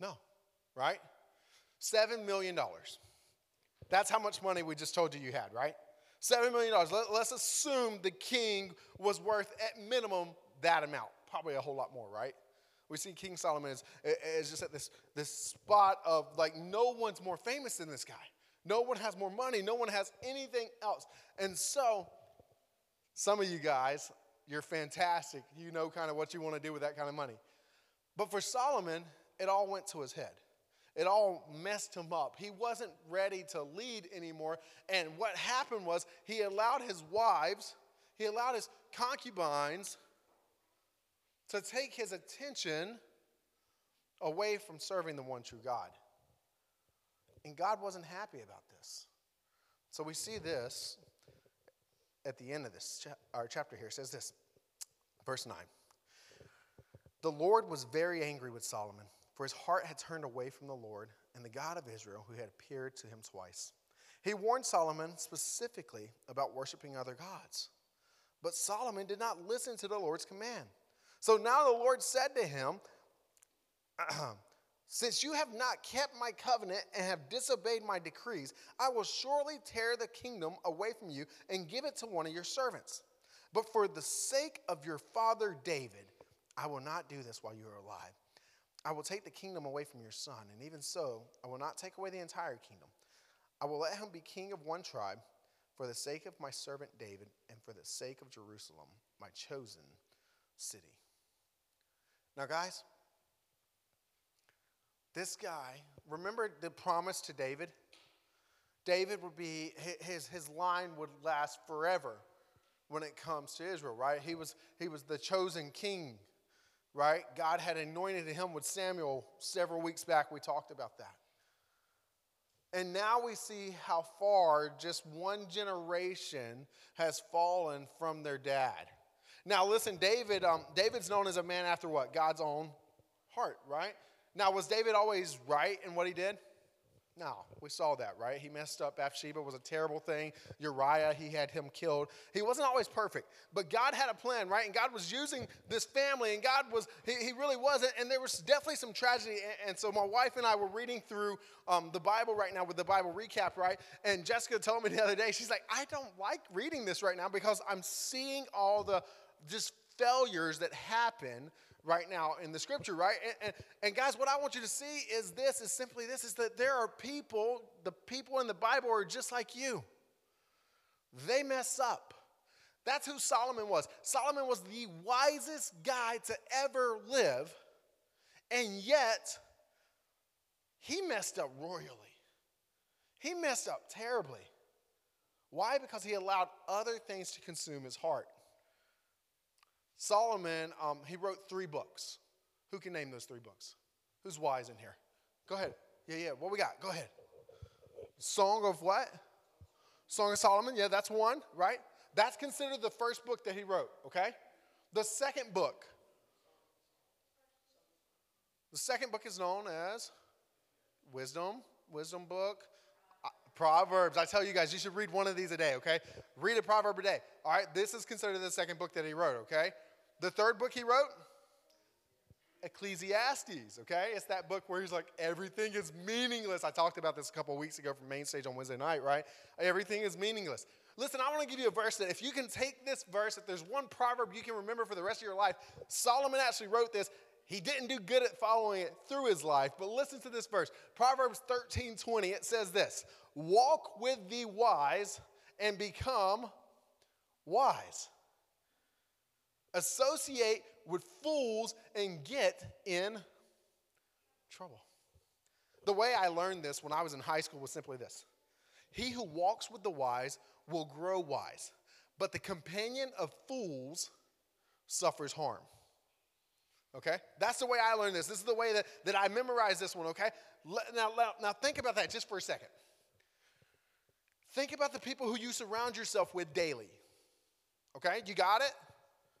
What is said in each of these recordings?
No, right? $7 million. That's how much money we just told you you had, right? $7 million. Let, us assume the king was worth at minimum that amount. Probably a whole lot more, right? We see King Solomon is, is just at this, this spot of like no one's more famous than this guy. No one has more money. No one has anything else. And so, some of you guys, you're fantastic. You know kind of what you want to do with that kind of money. But for Solomon, it all went to his head. It all messed him up. He wasn't ready to lead anymore. And what happened was he allowed his wives, he allowed his concubines to take his attention away from serving the one true God. And God wasn't happy about this. So we see this at the end of this our chapter here. It says this, verse 9. The Lord was very angry with Solomon for his heart had turned away from the Lord and the God of Israel, who had appeared to him twice. He warned Solomon specifically about worshiping other gods. But Solomon did not listen to the Lord's command. So now the Lord said to him, Since you have not kept my covenant and have disobeyed my decrees, I will surely tear the kingdom away from you and give it to one of your servants. But for the sake of your father David, I will not do this while you are alive. I will take the kingdom away from your son, and even so, I will not take away the entire kingdom. I will let him be king of one tribe for the sake of my servant David and for the sake of Jerusalem, my chosen city. Now, guys, this guy, remember the promise to David? David would be, his, his line would last forever when it comes to Israel, right? He was, he was the chosen king right? God had anointed him with Samuel several weeks back. We talked about that. And now we see how far just one generation has fallen from their dad. Now, listen, David, um, David's known as a man after what? God's own heart, right? Now, was David always right in what he did? No, we saw that, right? He messed up. Bathsheba was a terrible thing. Uriah, he had him killed. He wasn't always perfect, but God had a plan, right? And God was using this family, and God was, he, he really wasn't. And there was definitely some tragedy. And, and so my wife and I were reading through um, the Bible right now with the Bible recap, right? And Jessica told me the other day, she's like, I don't like reading this right now because I'm seeing all the just failures that happen right now in the scripture, right? And, and, and, guys, what I want you to see is this is simply this is that there are people, the people in the Bible are just like you. They mess up. That's who Solomon was. Solomon was the wisest guy to ever live, and yet he messed up royally. He messed up terribly. Why? Because he allowed other things to consume his heart. Solomon, um, he wrote three books. Who can name those three books? Who's wise in here? Go ahead. Yeah, yeah. What we got? Go ahead. Song of what? Song of Solomon. Yeah, that's one, right? That's considered the first book that he wrote, okay? The second book. The second book is known as Wisdom, Wisdom book. Uh, Proverbs. I tell you guys, you should read one of these a day, okay? Read a proverb a day. All right, this is considered the second book that he wrote, okay? The third book he wrote, Ecclesiastes, okay? It's that book where he's like, everything is meaningless. I talked about this a couple weeks ago from Main Stage on Wednesday night, right? Everything is meaningless. Listen, I want to give you a verse that if you can take this verse, if there's one proverb you can remember for the rest of your life, Solomon actually wrote this. He didn't do good at following it through his life, but listen to this verse. Proverbs 13 20, it says this Walk with the wise and become wise associate with fools and get in trouble. The way I learned this when I was in high school was simply this He who walks with the wise will grow wise, but the companion of fools suffers harm. Okay? That's the way I learned this. This is the way that, that I memorized this one, okay? Now, now, think about that just for a second. Think about the people who you surround yourself with daily. Okay? You got it?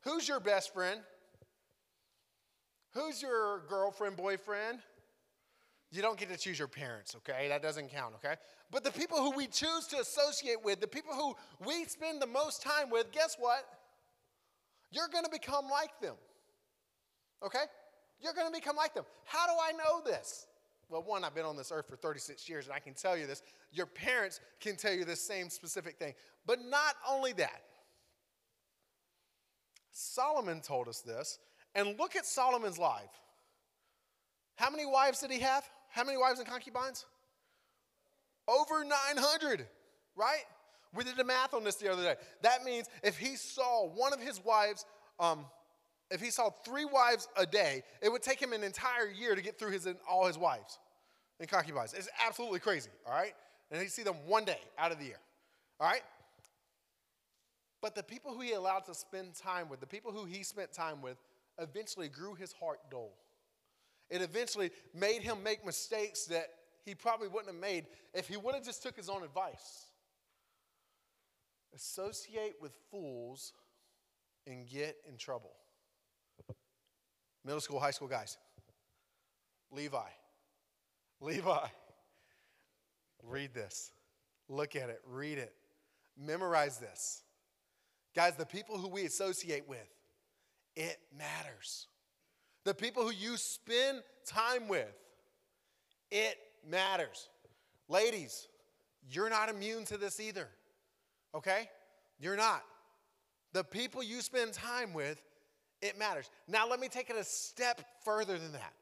Who's your best friend? Who's your girlfriend, boyfriend? You don't get to choose your parents, okay? That doesn't count, okay? But the people who we choose to associate with, the people who we spend the most time with, guess what? You're gonna become like them, okay? You're to become like them. How do I know this? Well, one, I've been on this earth for 36 years, and I can tell you this. Your parents can tell you the same specific thing. But not only that, Solomon told us this. And look at Solomon's life. How many wives did he have? How many wives and concubines? Over 900, right? We did the math on this the other day. That means if he saw one of his wives, um, if he saw three wives a day, it would take him an entire year to get through his all his wives and concubines. It's absolutely crazy, all right? And he'd see them one day out of the year, all right? But the people who he allowed to spend time with, the people who he spent time with, eventually grew his heart dull. It eventually made him make mistakes that he probably wouldn't have made if he would have just took his own advice. Associate with fools and get in trouble. Middle school, high school guys. Levi. Levi. Read this. Look at it. Read it. Memorize this. Guys, the people who we associate with, it matters. The people who you spend time with, it matters. Ladies, you're not immune to this either. Okay? You're not. The people you spend time with, it matters. Now, let me take it a step further than that.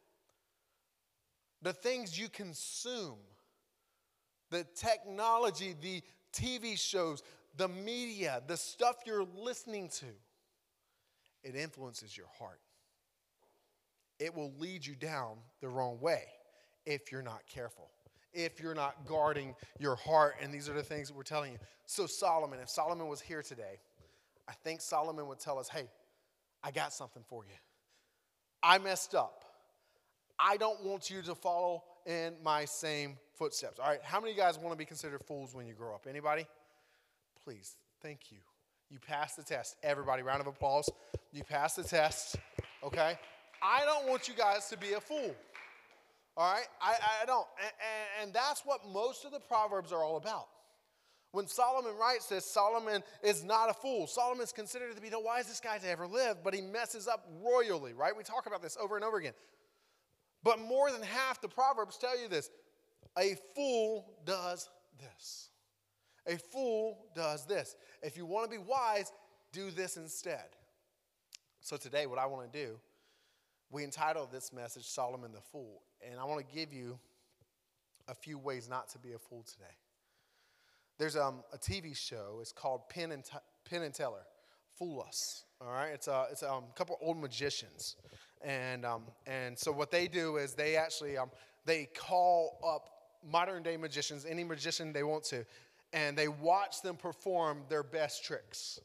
The things you consume, the technology, the TV shows, the media, the stuff you're listening to, it influences your heart. It will lead you down the wrong way if you're not careful, if you're not guarding your heart. And these are the things that we're telling you. So, Solomon, if Solomon was here today, I think Solomon would tell us hey, I got something for you. I messed up. I don't want you to follow in my same footsteps. All right, how many of you guys want to be considered fools when you grow up? Anybody? Please, thank you. You passed the test. Everybody, round of applause. You passed the test, okay? I don't want you guys to be a fool. All right? I, I don't. And, and, that's what most of the Proverbs are all about. When Solomon writes this, Solomon is not a fool. Solomon is considered to be the wisest guy to ever live, but he messes up royally, right? We talk about this over and over again. But more than half the Proverbs tell you this a fool does this. A fool does this. If you want to be wise, do this instead. So today, what I want to do, we entitled this message Solomon the Fool. And I want to give you a few ways not to be a fool today. There's um, a TV show. It's called Penn and, T- Penn and Teller. Fool Us. All right. It's a it's a um, couple old magicians, and um, and so what they do is they actually um, they call up modern day magicians, any magician they want to, and they watch them perform their best tricks.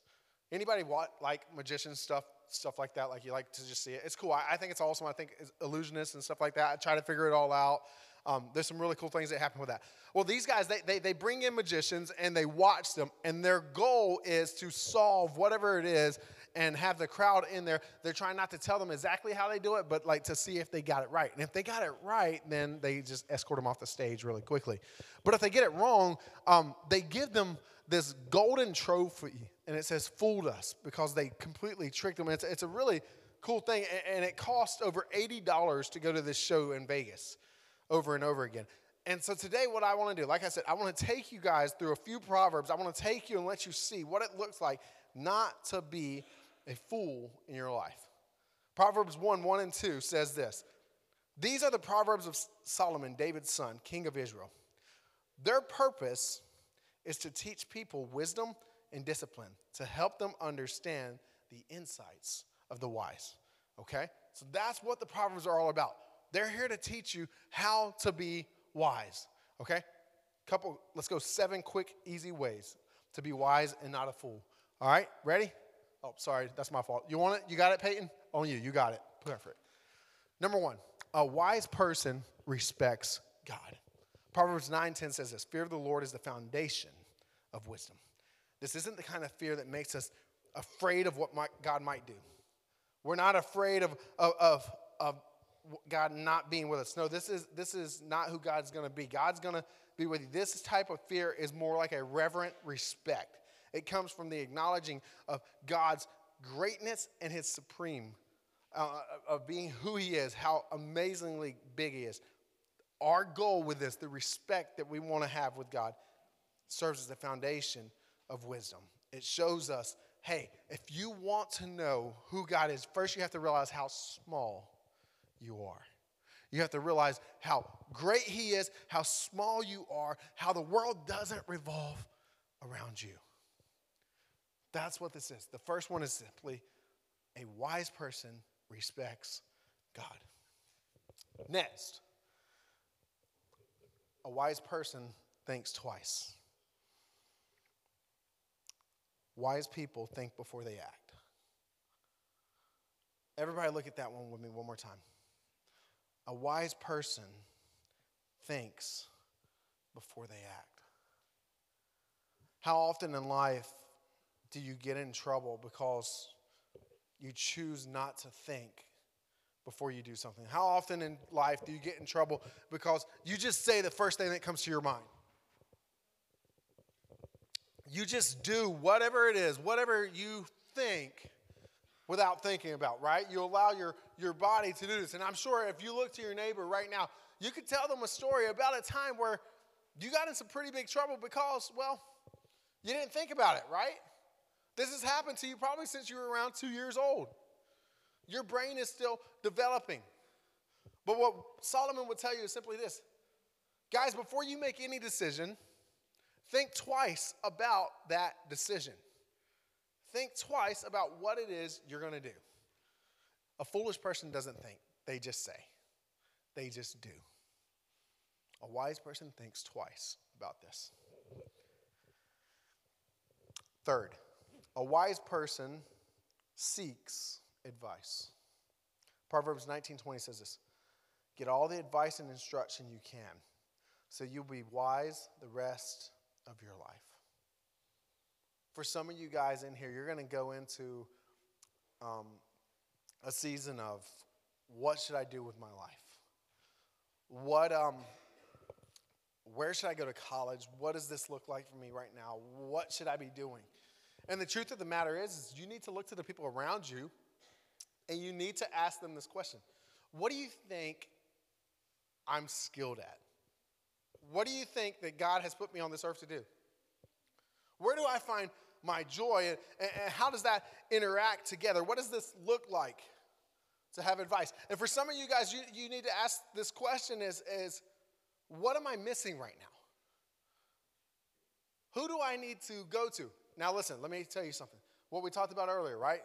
Anybody like magician stuff? Stuff like that, like you like to just see it. It's cool. I, I think it's awesome. I think illusionists and stuff like that. I try to figure it all out. Um, there's some really cool things that happen with that. Well, these guys, they, they, they bring in magicians and they watch them, and their goal is to solve whatever it is and have the crowd in there. They're trying not to tell them exactly how they do it, but like to see if they got it right. And if they got it right, then they just escort them off the stage really quickly. But if they get it wrong, um, they give them this golden trophy, and it says "fooled us" because they completely tricked them. It's, it's a really cool thing, and it cost over eighty dollars to go to this show in Vegas over and over again. And so today, what I want to do, like I said, I want to take you guys through a few proverbs. I want to take you and let you see what it looks like not to be a fool in your life. Proverbs 1 1 and 2 says this These are the proverbs of Solomon, David's son, king of Israel. Their purpose is to teach people wisdom and discipline, to help them understand the insights of the wise. Okay? So that's what the proverbs are all about. They're here to teach you how to be wise. Okay? Couple, let's go seven quick, easy ways to be wise and not a fool. All right, ready? Oh, sorry, that's my fault. You want it? You got it, Peyton? On you, you got it. Perfect. Number one, a wise person respects God. Proverbs 9:10 says this: Fear of the Lord is the foundation of wisdom. This isn't the kind of fear that makes us afraid of what might, God might do. We're not afraid of, of, of, of God not being with us. No, this is, this is not who God's going to be. God's going to be with you. This type of fear is more like a reverent respect. It comes from the acknowledging of God's greatness and his supreme, uh, of being who He is, how amazingly big He is. Our goal with this, the respect that we want to have with God, serves as the foundation of wisdom. It shows us hey, if you want to know who God is, first you have to realize how small you are. You have to realize how great He is, how small you are, how the world doesn't revolve around you. That's what this is. The first one is simply a wise person respects God. Next, a wise person thinks twice. Wise people think before they act. Everybody, look at that one with me one more time. A wise person thinks before they act. How often in life do you get in trouble because you choose not to think before you do something? How often in life do you get in trouble because you just say the first thing that comes to your mind? You just do whatever it is, whatever you think without thinking about, right? You allow your, your body to do this. And I'm sure if you look to your neighbor right now, you could tell them a story about a time where you got in some pretty big trouble because, well, you didn't think about it, right? This has happened to you probably since you were around two years old. Your brain is still developing. But what Solomon would tell you is simply this guys, before you make any decision, think twice about that decision. Think twice about what it is you're going to do. A foolish person doesn't think, they just say, they just do. A wise person thinks twice about this. Third, a wise person seeks advice. Proverbs 19:20 says this: Get all the advice and instruction you can, so you'll be wise the rest of your life. For some of you guys in here, you're going to go into um, a season of what should I do with my life? What um, where should I go to college? What does this look like for me right now? What should I be doing? And the truth of the matter is, is you need to look to the people around you and you need to ask them this question What do you think I'm skilled at? What do you think that God has put me on this earth to do? Where do I find my joy and, and how does that interact together? What does this look like to have advice? And for some of you guys, you, you need to ask this question is, is what am I missing right now? Who do I need to go to? Now, listen, let me tell you something. What we talked about earlier, right?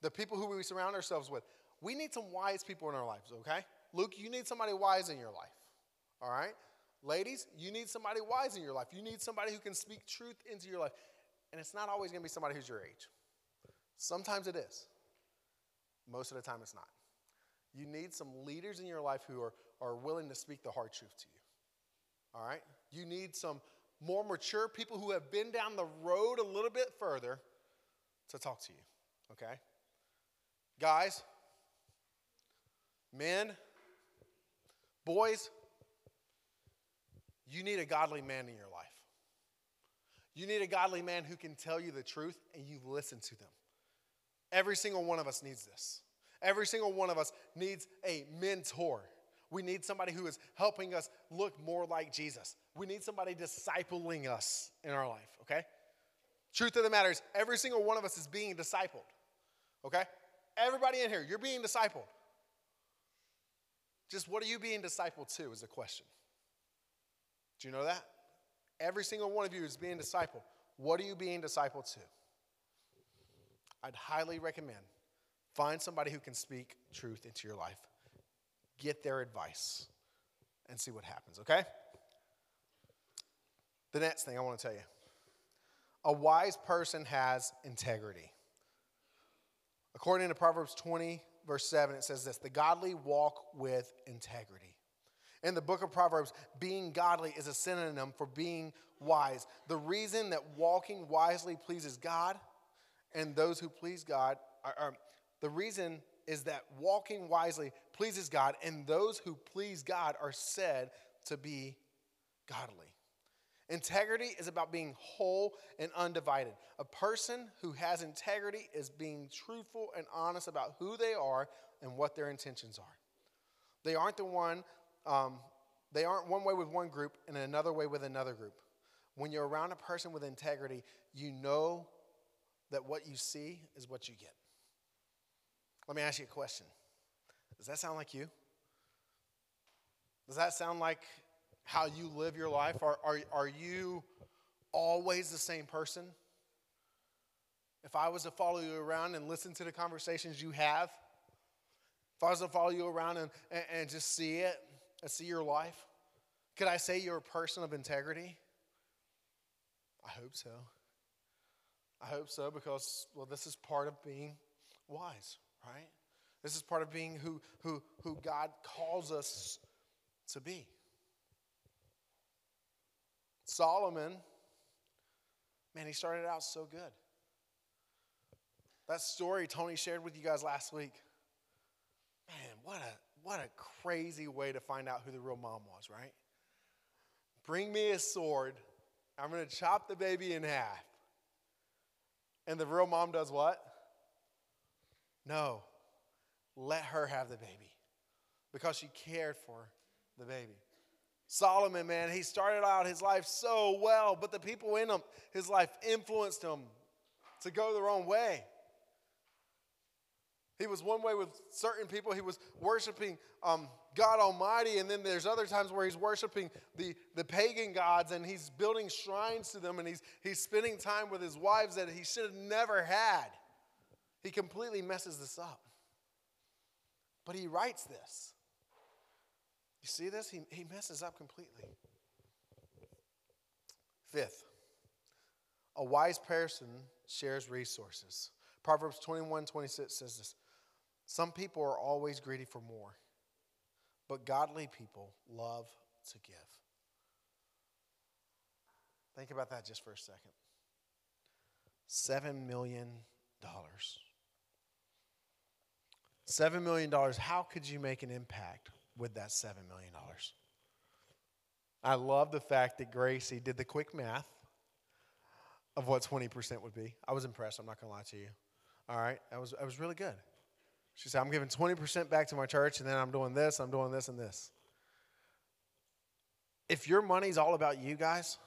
The people who we surround ourselves with. We need some wise people in our lives, okay? Luke, you need somebody wise in your life, all right? Ladies, you need somebody wise in your life. You need somebody who can speak truth into your life. And it's not always going to be somebody who's your age. Sometimes it is. Most of the time, it's not. You need some leaders in your life who are, are willing to speak the hard truth to you. All right? You need some more mature people who have been down the road a little bit further to talk to you, okay? Guys, men, boys, you need a godly man in your life. You need a godly man who can tell you the truth and you listen to them. Every single one of us needs this. Every single one of us needs a mentor. We need somebody who is helping us look more like Jesus. We need somebody discipling us in our life, okay? Truth of the matter is, every single one of us is being discipled, okay? Everybody in here, you're being discipled. Just what are you being discipled to is a question. Do you know that? Every single one of you is being discipled. What are you being discipled to? I'd highly recommend find somebody who can speak truth into your life get their advice and see what happens, okay? The next thing I want to tell you a wise person has integrity. According to Proverbs 20, verse 7, it says this The godly walk with integrity. In the book of Proverbs, being godly is a synonym for being wise. The reason that walking wisely pleases God and those who please God are, are the reason is that walking wisely pleases God, and those who please God are said to be godly. Integrity is about being whole and undivided. A person who has integrity is being truthful and honest about who they are and what their intentions are. They aren't the one, um, they aren't one way with one group and another way with another group. When you're around a person with integrity, you know that what you see is what you get. Let me ask you a question Does that sound like you? Does that sound like how you live your life? Are, are, are you always the same person? If I was to follow you around and listen to the conversations you have, if I was to follow you around and, and, and just see it and see your life, could I say you're a person of integrity? I hope so. I hope so because, well, this is part of being wise, right? This is part of being who, who, who God calls us to be. Solomon, man, he started out so good. That story Tony shared with you guys last week. Man, what a what a crazy way to find out who the real mom was, right? Bring me a sword. I'm going to chop the baby in half. And the real mom does what? No. Let her have the baby because she cared for the baby. Solomon, man, he started out his life so well, but the people in him, his life influenced him to go the wrong way. He was one way with certain people. He was worshiping um, God Almighty, and then there's other times where he's worshiping the, the pagan gods and he's building shrines to them and he's, he's spending time with his wives that he should have never had. He completely messes this up. But he writes this. You see this? He, he messes up completely. Fifth, a wise person shares resources. Proverbs 21 26 says this Some people are always greedy for more, but godly people love to give. Think about that just for a second. $7 million. $7 million. How could you make an impact with that $7 million? I love the fact that Gracie did the quick math of what 20% would be. I was impressed, I'm not going to lie to you. All right, that was, that was really good. She said, I'm giving 20% back to my church, and then I'm doing this, I'm doing this, and this. If your money's all about you guys,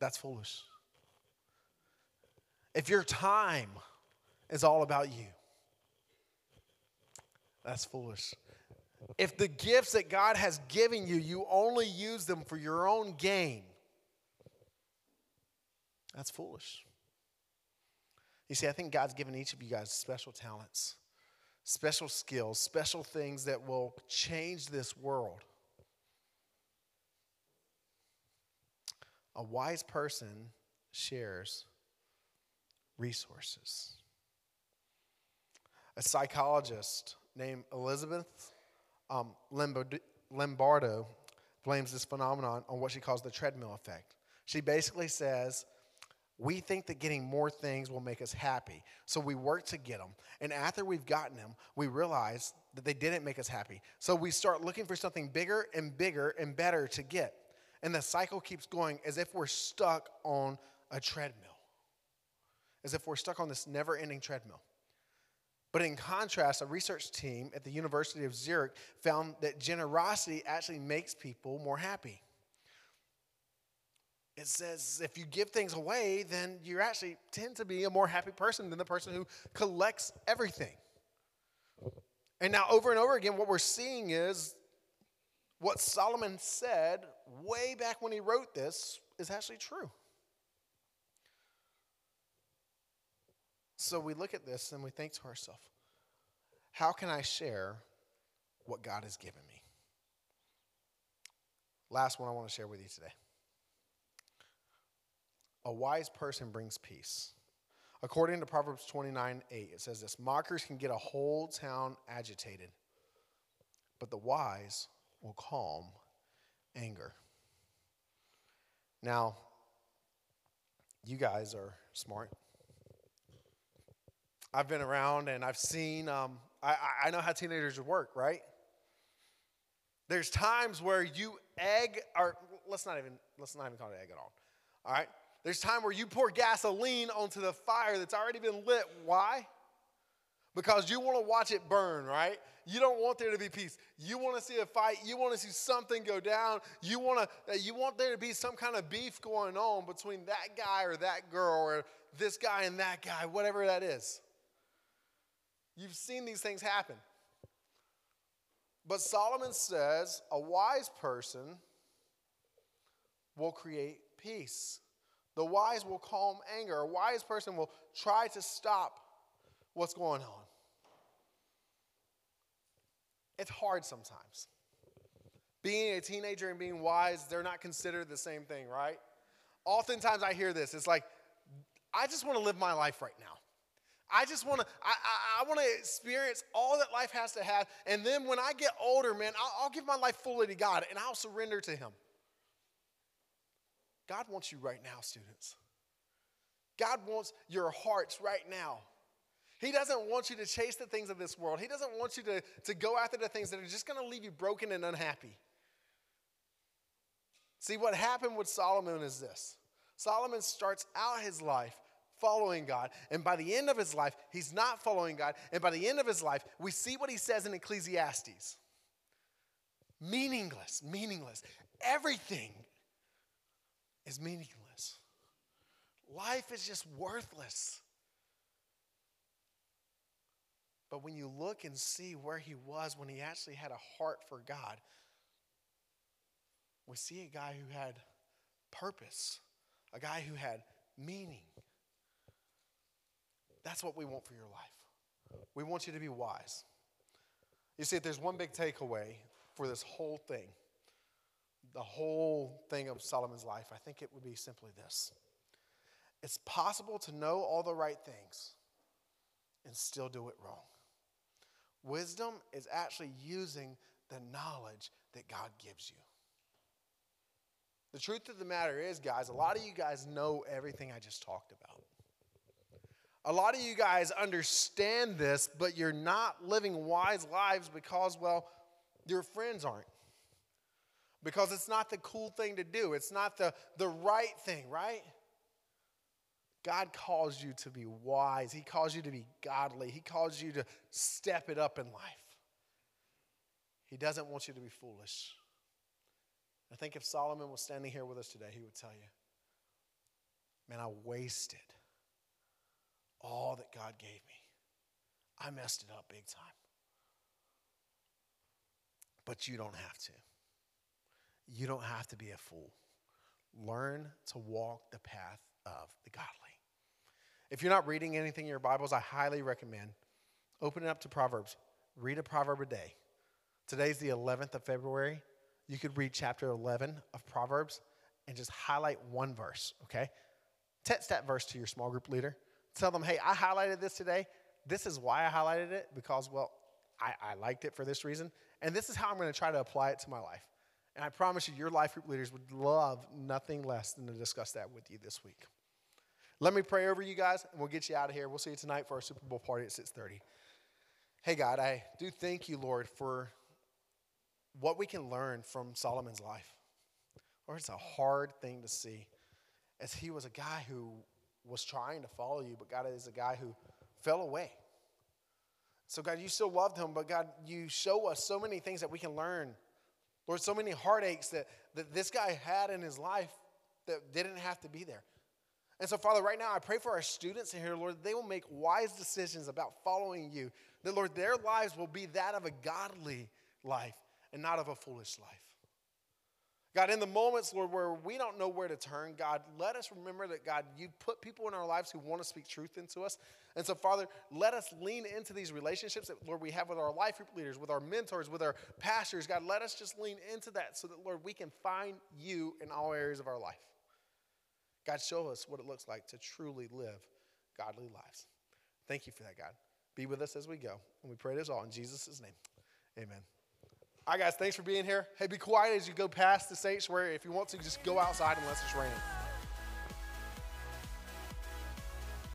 that's foolish. If your time is all about you, that's foolish. If the gifts that God has given you, you only use them for your own gain, that's foolish. You see, I think God's given each of you guys special talents, special skills, special things that will change this world. A wise person shares resources. A psychologist named Elizabeth um, Lombardo blames this phenomenon on what she calls the treadmill effect. She basically says, we think that getting more things will make us happy. So we work to get them. And after we've gotten them, we realize that they didn't make us happy. So we start looking for something bigger and bigger and better to get. And the cycle keeps going as if we're stuck on a treadmill, as if we're stuck on this never ending treadmill. But in contrast, a research team at the University of Zurich found that generosity actually makes people more happy. It says if you give things away, then you actually tend to be a more happy person than the person who collects everything. And now, over and over again, what we're seeing is what Solomon said way back when he wrote this is actually true. So we look at this and we think to ourselves, how can I share what God has given me? Last one I want to share with you today. A wise person brings peace. According to Proverbs 29 8, it says this Mockers can get a whole town agitated, but the wise will calm anger. Now, you guys are smart. I've been around and I've seen, um, I, I know how teenagers work, right? There's times where you egg, or let's not even, let's not even call it egg at all. All right? There's time where you pour gasoline onto the fire that's already been lit. Why? Because you want to watch it burn, right? You don't want there to be peace. You want to see a fight. You want to see something go down. You want to you want there to be some kind of beef going on between that guy or that girl or this guy and that guy, whatever that is. You've seen these things happen. But Solomon says a wise person will create peace. The wise will calm anger. A wise person will try to stop what's going on. It's hard sometimes. Being a teenager and being wise, they're not considered the same thing, right? Oftentimes I hear this. It's like, I just want to live my life right now. I just want to, I, I, I want to experience all that life has to have. And then when I get older, man, I'll, I'll give my life fully to God and I'll surrender to Him. God wants you right now, students. God wants your hearts right now. He doesn't want you to chase the things of this world. He doesn't want you to, to go after the things that are just going to leave you broken and unhappy. See, what happened with Solomon is this Solomon starts out his life following God. And by the end of his life, he's not following God. And by the end of his life, we see what he says in Ecclesiastes meaningless, meaningless. Everything is meaningless. Life is just worthless. But when you look and see where he was when he actually had a heart for God, we see a guy who had purpose, a guy who had meaning. That's what we want for your life. We want you to be wise. You see, if there's one big takeaway for this whole thing, the whole thing of Solomon's life, I think it would be simply this it's possible to know all the right things and still do it wrong. Wisdom is actually using the knowledge that God gives you. The truth of the matter is, guys, a lot of you guys know everything I just talked about. A lot of you guys understand this, but you're not living wise lives because, well, your friends aren't. Because it's not the cool thing to do, it's not the, the right thing, right? God calls you to be wise. He calls you to be godly. He calls you to step it up in life. He doesn't want you to be foolish. I think if Solomon was standing here with us today, he would tell you, Man, I wasted all that God gave me. I messed it up big time. But you don't have to. You don't have to be a fool. Learn to walk the path of the godly. If you're not reading anything in your Bibles, I highly recommend open it up to Proverbs. Read a proverb a day. Today's the 11th of February. You could read chapter 11 of Proverbs and just highlight one verse, okay? Text that verse to your small group leader Tell them, hey, I highlighted this today. This is why I highlighted it because, well, I, I liked it for this reason. And this is how I'm going to try to apply it to my life. And I promise you, your life group leaders would love nothing less than to discuss that with you this week. Let me pray over you guys, and we'll get you out of here. We'll see you tonight for our Super Bowl party at 6:30. Hey God, I do thank you, Lord, for what we can learn from Solomon's life. Lord, it's a hard thing to see, as he was a guy who was trying to follow you, but God is a guy who fell away. So, God, you still loved him, but God, you show us so many things that we can learn. Lord, so many heartaches that, that this guy had in his life that didn't have to be there. And so, Father, right now, I pray for our students in here, Lord, they will make wise decisions about following you. That, Lord, their lives will be that of a godly life and not of a foolish life. God, in the moments, Lord, where we don't know where to turn, God, let us remember that, God, you put people in our lives who want to speak truth into us. And so, Father, let us lean into these relationships that, Lord, we have with our life group leaders, with our mentors, with our pastors. God, let us just lean into that so that, Lord, we can find you in all areas of our life. God, show us what it looks like to truly live godly lives. Thank you for that, God. Be with us as we go. And we pray this all in Jesus' name. Amen. All right, guys, thanks for being here. Hey, be quiet as you go past the sanctuary. If you want to, just go outside unless it's raining.